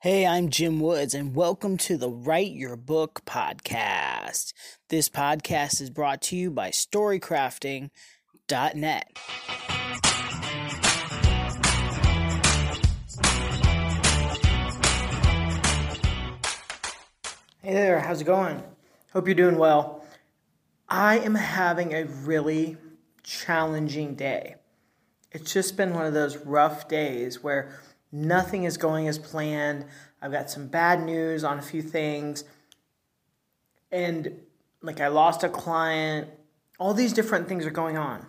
Hey, I'm Jim Woods, and welcome to the Write Your Book podcast. This podcast is brought to you by StoryCrafting.net. Hey there, how's it going? Hope you're doing well. I am having a really challenging day. It's just been one of those rough days where Nothing is going as planned. I've got some bad news on a few things. And like I lost a client. All these different things are going on.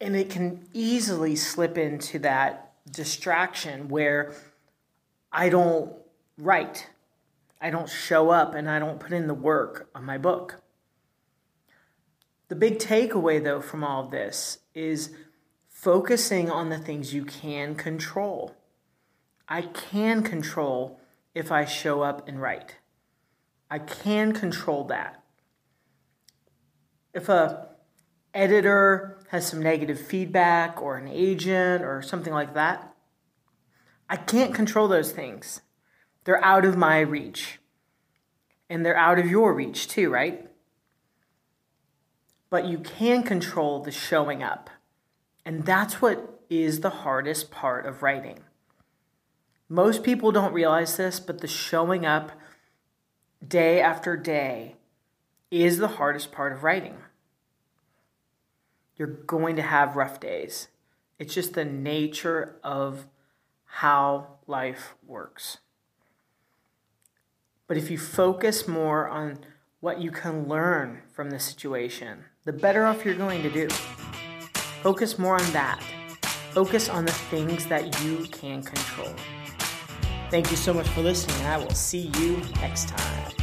And it can easily slip into that distraction where I don't write. I don't show up and I don't put in the work on my book. The big takeaway, though, from all of this is focusing on the things you can control. I can control if I show up and write. I can control that. If a editor has some negative feedback or an agent or something like that, I can't control those things. They're out of my reach. And they're out of your reach too, right? But you can control the showing up. And that's what is the hardest part of writing. Most people don't realize this, but the showing up day after day is the hardest part of writing. You're going to have rough days. It's just the nature of how life works. But if you focus more on what you can learn from the situation, the better off you're going to do. Focus more on that. Focus on the things that you can control. Thank you so much for listening, and I will see you next time.